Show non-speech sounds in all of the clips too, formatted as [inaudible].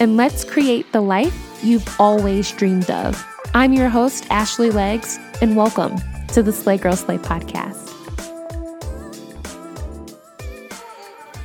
and let's create the life you've always dreamed of. I'm your host, Ashley Legs, and welcome to the Slay Girl Slay podcast.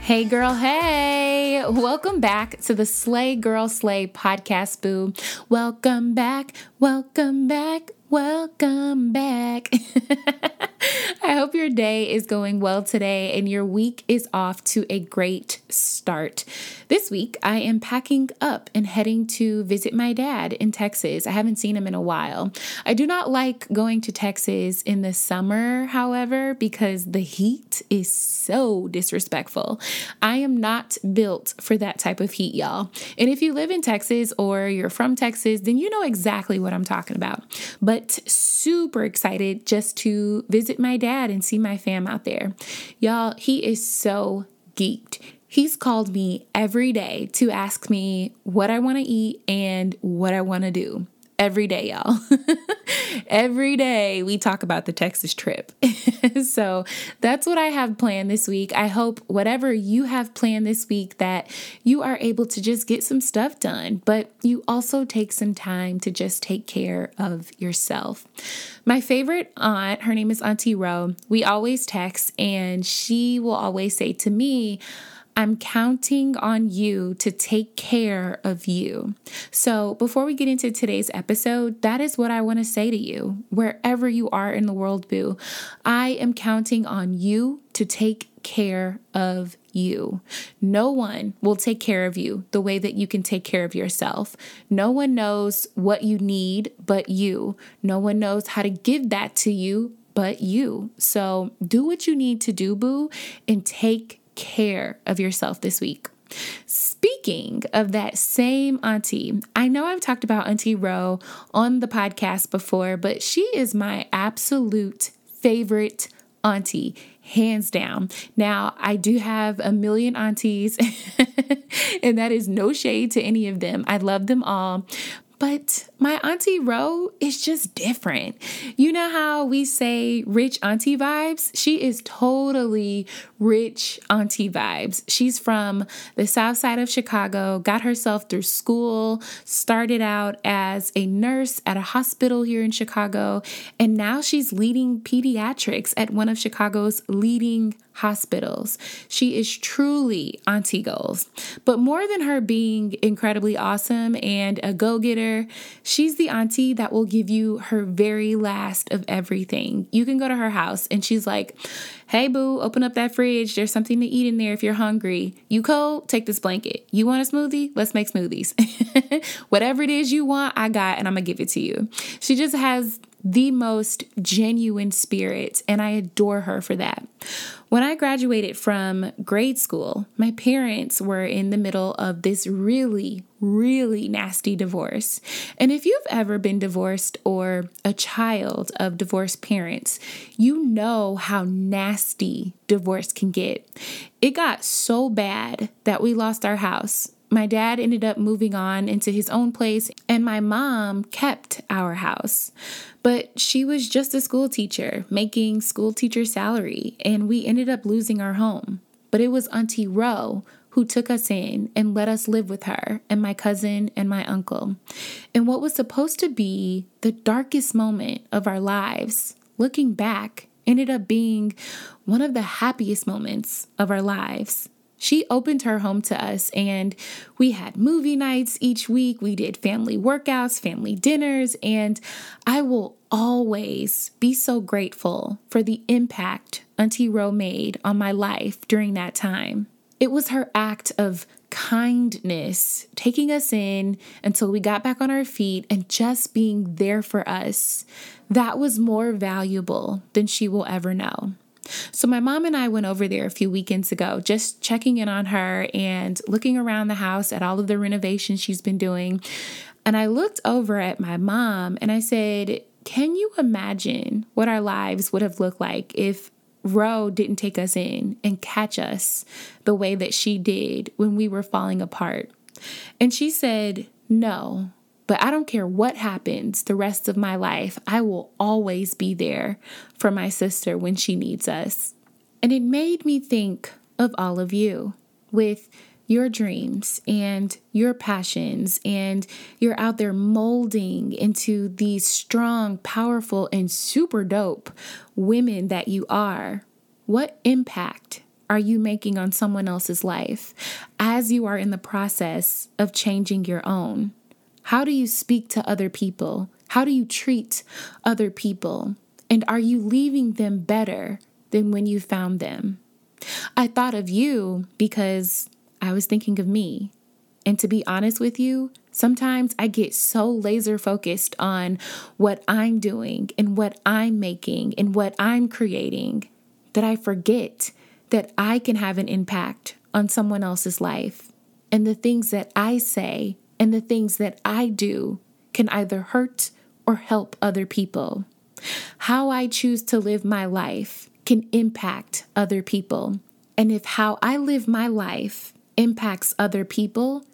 Hey, girl, hey, welcome back to the Slay Girl Slay podcast, boo. Welcome back, welcome back, welcome back. [laughs] [laughs] I hope your day is going well today and your week is off to a great start. This week, I am packing up and heading to visit my dad in Texas. I haven't seen him in a while. I do not like going to Texas in the summer, however, because the heat is so disrespectful. I am not built for that type of heat, y'all. And if you live in Texas or you're from Texas, then you know exactly what I'm talking about. But super excited just to visit my dad and see my fam out there. Y'all, he is so geeked. He's called me every day to ask me what I want to eat and what I want to do every day, y'all. [laughs] every day we talk about the Texas trip. [laughs] so that's what I have planned this week. I hope whatever you have planned this week that you are able to just get some stuff done, but you also take some time to just take care of yourself. My favorite aunt, her name is Auntie Ro. We always text and she will always say to me, I'm counting on you to take care of you. So, before we get into today's episode, that is what I want to say to you, wherever you are in the world, boo. I am counting on you to take care of you. No one will take care of you the way that you can take care of yourself. No one knows what you need but you. No one knows how to give that to you but you. So, do what you need to do, boo, and take care of yourself this week. Speaking of that same auntie, I know I've talked about Auntie Ro on the podcast before, but she is my absolute favorite auntie, hands down. Now, I do have a million aunties, [laughs] and that is no shade to any of them. I love them all. But my Auntie Ro is just different. You know how we say rich auntie vibes? She is totally rich auntie vibes. She's from the south side of Chicago, got herself through school, started out as a nurse at a hospital here in Chicago, and now she's leading pediatrics at one of Chicago's leading hospitals. She is truly Auntie Goals. But more than her being incredibly awesome and a go getter, she's the auntie that will give you her very last of everything. You can go to her house and she's like, Hey, boo, open up that fridge. There's something to eat in there if you're hungry. You cold? Take this blanket. You want a smoothie? Let's make smoothies. [laughs] Whatever it is you want, I got, and I'm to give it to you. She just has the most genuine spirit, and I adore her for that. When I graduated from grade school, my parents were in the middle of this really, really nasty divorce. And if you've ever been divorced or a child of divorced parents, you know how nasty divorce can get. It got so bad that we lost our house my dad ended up moving on into his own place, and my mom kept our house. But she was just a school teacher, making school teacher salary, and we ended up losing our home. But it was Auntie Ro who took us in and let us live with her and my cousin and my uncle. And what was supposed to be the darkest moment of our lives, looking back, ended up being one of the happiest moments of our lives. She opened her home to us, and we had movie nights each week. We did family workouts, family dinners, and I will always be so grateful for the impact Auntie Ro made on my life during that time. It was her act of kindness, taking us in until we got back on our feet and just being there for us. That was more valuable than she will ever know. So, my mom and I went over there a few weekends ago, just checking in on her and looking around the house at all of the renovations she's been doing. And I looked over at my mom and I said, Can you imagine what our lives would have looked like if Ro didn't take us in and catch us the way that she did when we were falling apart? And she said, No, but I don't care what happens the rest of my life, I will always be there for my sister when she needs us. And it made me think of all of you with your dreams and your passions, and you're out there molding into these strong, powerful, and super dope women that you are. What impact are you making on someone else's life as you are in the process of changing your own? How do you speak to other people? How do you treat other people? And are you leaving them better than when you found them? I thought of you because I was thinking of me. And to be honest with you, sometimes I get so laser focused on what I'm doing and what I'm making and what I'm creating that I forget that I can have an impact on someone else's life. And the things that I say and the things that I do can either hurt or help other people. How I choose to live my life can impact other people. And if how I live my life impacts other people,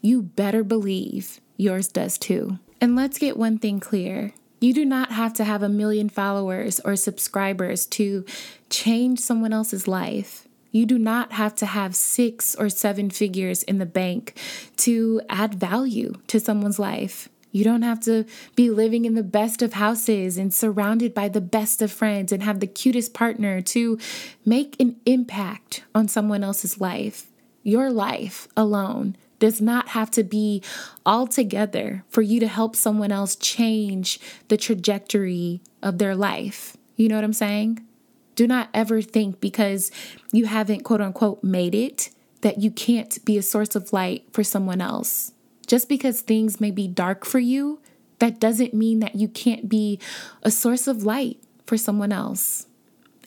you better believe yours does too. And let's get one thing clear. You do not have to have a million followers or subscribers to change someone else's life. You do not have to have six or seven figures in the bank to add value to someone's life. You don't have to be living in the best of houses and surrounded by the best of friends and have the cutest partner to make an impact on someone else's life. Your life alone does not have to be all together for you to help someone else change the trajectory of their life. You know what I'm saying? Do not ever think because you haven't, quote unquote, made it that you can't be a source of light for someone else. Just because things may be dark for you, that doesn't mean that you can't be a source of light for someone else.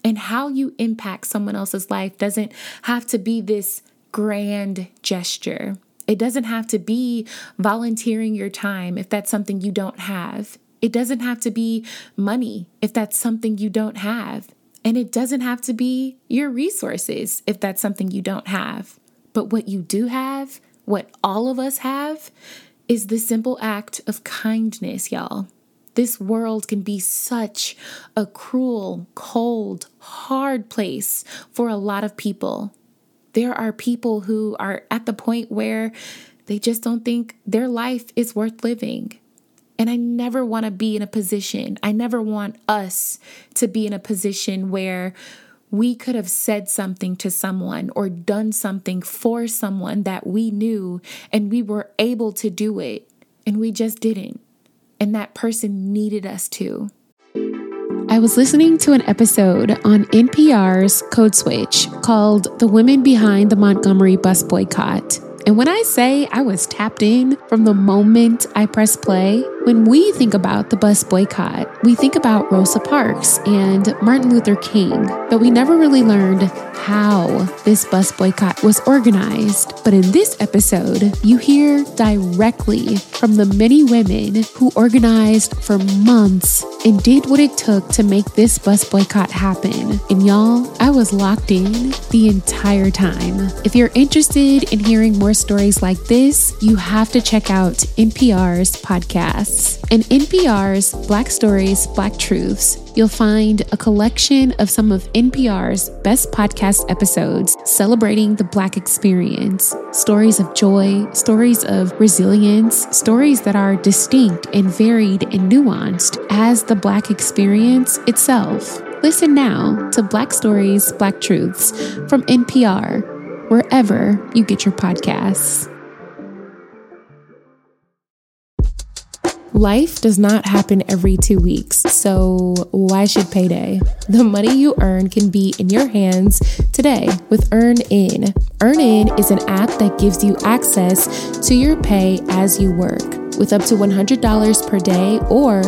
And how you impact someone else's life doesn't have to be this grand gesture. It doesn't have to be volunteering your time if that's something you don't have. It doesn't have to be money if that's something you don't have. And it doesn't have to be your resources if that's something you don't have. But what you do have, what all of us have, is the simple act of kindness, y'all. This world can be such a cruel, cold, hard place for a lot of people there are people who are at the point where they just don't think their life is worth living. And I never want to be in a position, I never want us to be in a position where we could have said something to someone or done something for someone that we knew and we were able to do it and we just didn't. And that person needed us to. I was listening to an episode on NPR's Code Switch called The Women Behind the Montgomery Bus Boycott. And when I say I was tapped in from the moment I pressed play, when we think about the bus boycott, we think about Rosa Parks and Martin Luther King, but we never really learned how this bus boycott was organized. But in this episode, you hear directly from the many women who organized for months and did what it took to make this bus boycott happen. And y'all, I was locked in the entire time. If you're interested in hearing more stories like this, you have to check out NPR's podcasts. In NPR's Black Stories, Black Truths, you'll find a collection of some of NPR's best podcast episodes celebrating the Black experience. Stories of joy, stories of resilience, stories that are distinct and varied and nuanced as the Black experience itself. Listen now to Black Stories, Black Truths from NPR wherever you get your podcasts. Life does not happen every two weeks, so why should payday? The money you earn can be in your hands today with Earn In. EarnIn is an app that gives you access to your pay as you work. With up to $100 per day or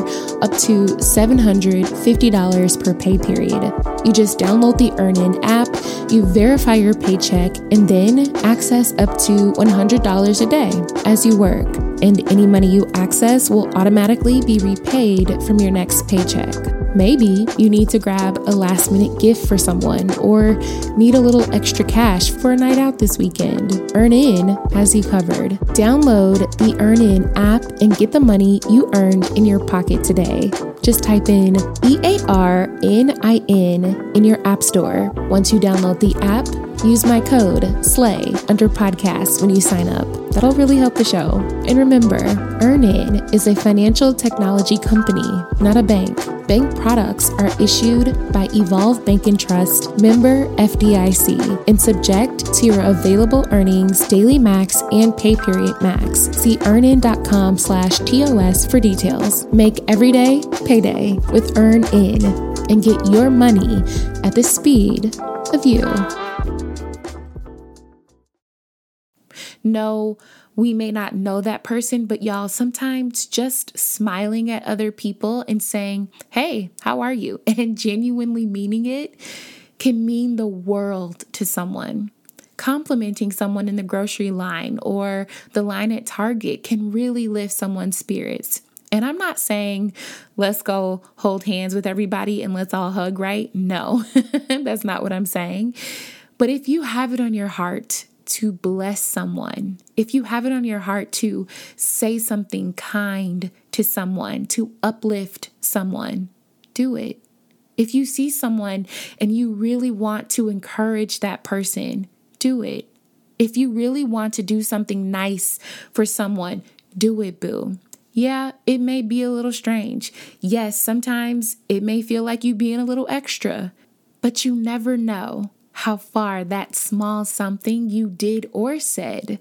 up to $750 per pay period. You just download the EarnIn app, you verify your paycheck, and then access up to $100 a day as you work. And any money you access will automatically be repaid from your next paycheck. Maybe you need to grab a last minute gift for someone or need a little extra cash for a night out this weekend. EarnIn has you covered. Download the EarnIn app and get the money you earned in your pocket today. Just type in E A R N I N in your App Store. Once you download the app, use my code SLAY under podcasts when you sign up. That'll really help the show. And remember, EarnIn is a financial technology company, not a bank. Bank products are issued by Evolve Bank and Trust, member FDIC, and subject to your available earnings, daily max, and pay period max. See earnin.com slash TOS for details. Make every day payday with EarnIn and get your money at the speed of you. No, we may not know that person, but y'all, sometimes just smiling at other people and saying, Hey, how are you? [laughs] and genuinely meaning it can mean the world to someone. Complimenting someone in the grocery line or the line at Target can really lift someone's spirits. And I'm not saying let's go hold hands with everybody and let's all hug, right? No, [laughs] that's not what I'm saying. But if you have it on your heart to bless someone, if you have it on your heart to say something kind to someone, to uplift someone, do it. If you see someone and you really want to encourage that person, do it. If you really want to do something nice for someone, do it, boo. Yeah, it may be a little strange. Yes, sometimes it may feel like you being a little extra, but you never know how far that small something you did or said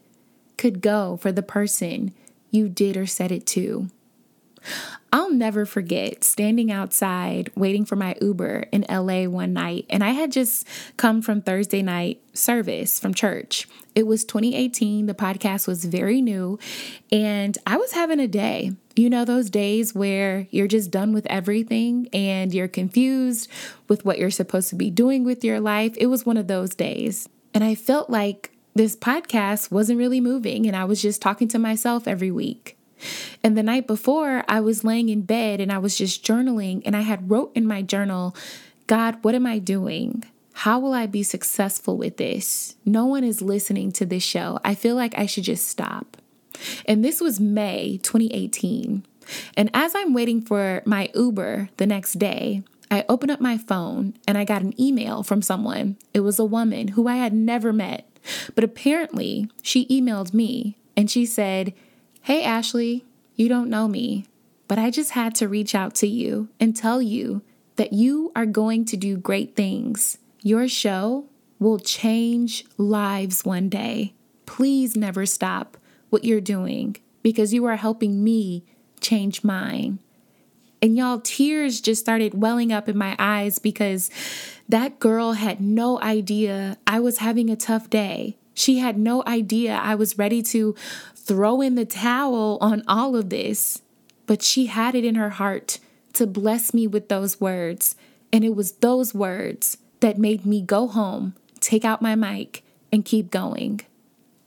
could go for the person you did or said it to. I'll never forget standing outside waiting for my Uber in LA one night, and I had just come from Thursday night service from church. It was 2018, the podcast was very new, and I was having a day. You know, those days where you're just done with everything and you're confused with what you're supposed to be doing with your life. It was one of those days. And I felt like this podcast wasn't really moving, and I was just talking to myself every week. And the night before, I was laying in bed and I was just journaling, and I had wrote in my journal, God, what am I doing? How will I be successful with this? No one is listening to this show. I feel like I should just stop. And this was May 2018. And as I'm waiting for my Uber the next day, I open up my phone and I got an email from someone. It was a woman who I had never met, but apparently she emailed me and she said, Hey, Ashley, you don't know me, but I just had to reach out to you and tell you that you are going to do great things. Your show will change lives one day. Please never stop what you're doing because you are helping me change mine. And y'all, tears just started welling up in my eyes because that girl had no idea I was having a tough day. She had no idea I was ready to throw in the towel on all of this. But she had it in her heart to bless me with those words. And it was those words that made me go home, take out my mic, and keep going.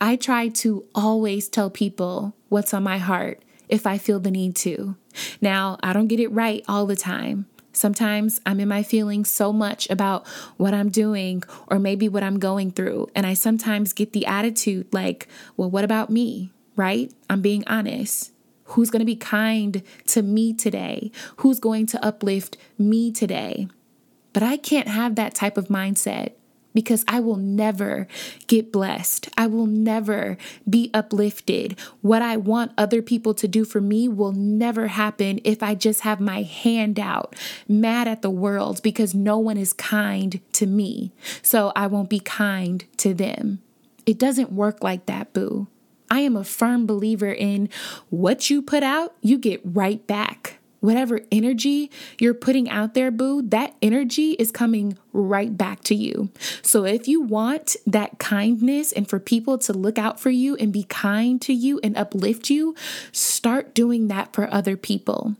I try to always tell people what's on my heart if I feel the need to. Now, I don't get it right all the time. Sometimes I'm in my feelings so much about what I'm doing or maybe what I'm going through. And I sometimes get the attitude like, well, what about me? Right? I'm being honest. Who's going to be kind to me today? Who's going to uplift me today? But I can't have that type of mindset because I will never get blessed. I will never be uplifted. What I want other people to do for me will never happen if I just have my hand out, mad at the world because no one is kind to me. So I won't be kind to them. It doesn't work like that, boo. I am a firm believer in what you put out, you get right back. Whatever energy you're putting out there, boo, that energy is coming right back to you. So if you want that kindness and for people to look out for you and be kind to you and uplift you, start doing that for other people.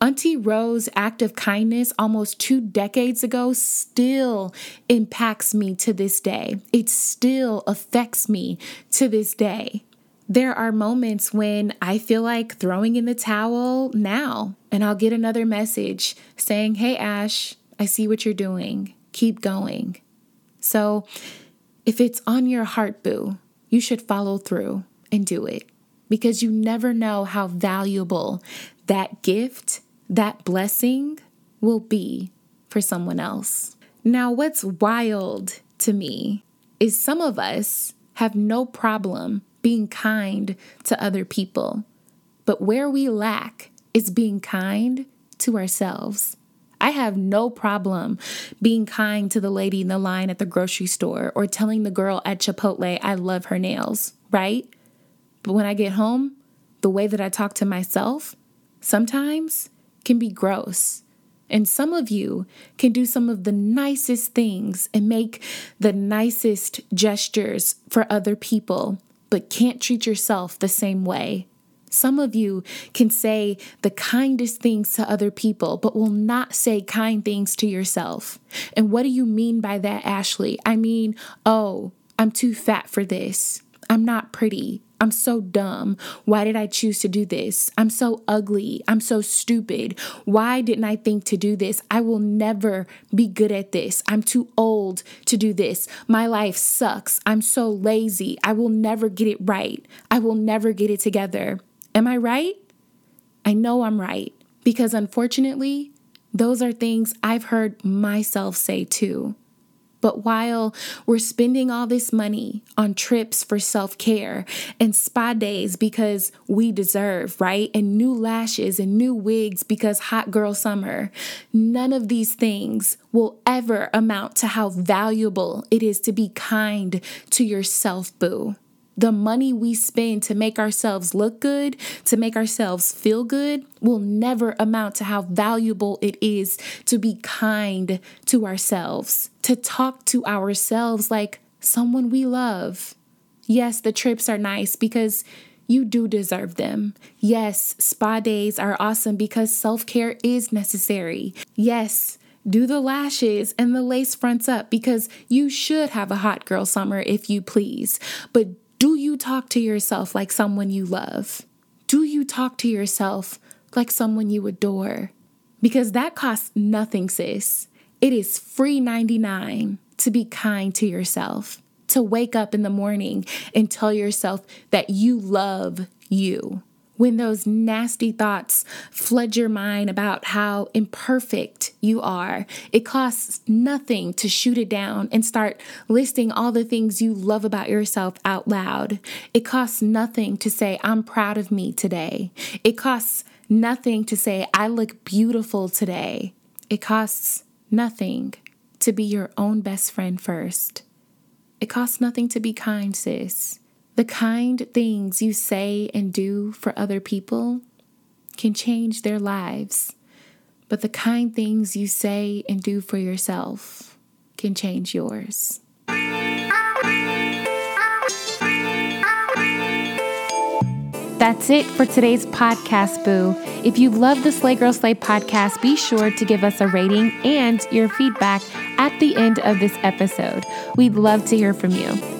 Auntie Rose's act of kindness almost two decades ago still impacts me to this day. It still affects me to this day. There are moments when I feel like throwing in the towel now, and I'll get another message saying, Hey, Ash, I see what you're doing. Keep going. So, if it's on your heart, boo, you should follow through and do it because you never know how valuable that gift, that blessing will be for someone else. Now, what's wild to me is some of us have no problem being kind to other people. But where we lack is being kind to ourselves. I have no problem being kind to the lady in the line at the grocery store or telling the girl at Chipotle I love her nails, right? But when I get home, the way that I talk to myself sometimes can be gross. And some of you can do some of the nicest things and make the nicest gestures for other people but can't treat yourself the same way. Some of you can say the kindest things to other people, but will not say kind things to yourself. And what do you mean by that, Ashley? I mean, oh, I'm too fat for this. I'm not pretty. I'm so dumb. Why did I choose to do this? I'm so ugly. I'm so stupid. Why didn't I think to do this? I will never be good at this. I'm too old to do this. My life sucks. I'm so lazy. I will never get it right. I will never get it together. Am I right? I know I'm right because unfortunately, those are things I've heard myself say too. But while we're spending all this money on trips for self care and spa days because we deserve, right? And new lashes and new wigs because hot girl summer, none of these things will ever amount to how valuable it is to be kind to yourself, boo the money we spend to make ourselves look good, to make ourselves feel good, will never amount to how valuable it is to be kind to ourselves, to talk to ourselves like someone we love. Yes, the trips are nice because you do deserve them. Yes, spa days are awesome because self care is necessary. Yes, do the lashes and the lace fronts up because you should have a hot girl summer if you please. But do you talk to yourself like someone you love? Do you talk to yourself like someone you adore? Because that costs nothing, sis. It is free 99 to be kind to yourself, to wake up in the morning and tell yourself that you love you when those nasty thoughts flood your mind about how imperfect you are, it costs nothing to shoot it down and start listing all the things you love about yourself out loud. It costs nothing to say, I'm proud of me today. It costs nothing to say, I look beautiful today. It costs nothing to be your own best friend first. It costs nothing to be kind, sis. The kind things you say and do for other people can change their lives, but the kind things you say and do for yourself can change yours. That's it for today's podcast, Boo. If you love the Slay Girl Slay podcast, be sure to give us a rating and your feedback at the end of this episode. We'd love to hear from you.